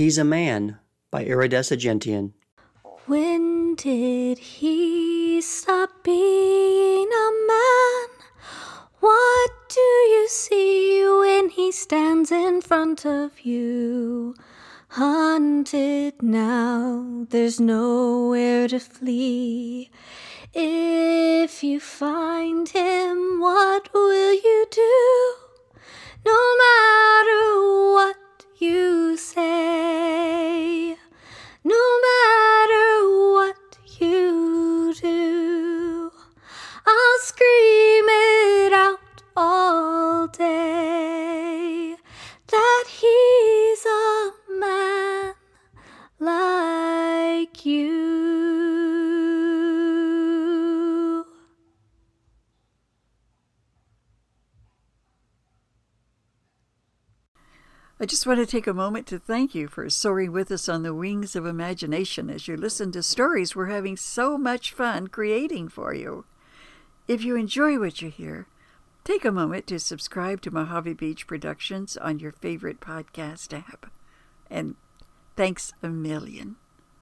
He's a Man by Erudessa Gentian. When did he stop being a man? What do you see when he stands in front of you? Hunted now, there's nowhere to flee. If you find him, what will you do? No matter what you say, I just want to take a moment to thank you for soaring with us on the wings of imagination as you listen to stories we're having so much fun creating for you. If you enjoy what you hear, take a moment to subscribe to Mojave Beach Productions on your favorite podcast app. And thanks a million.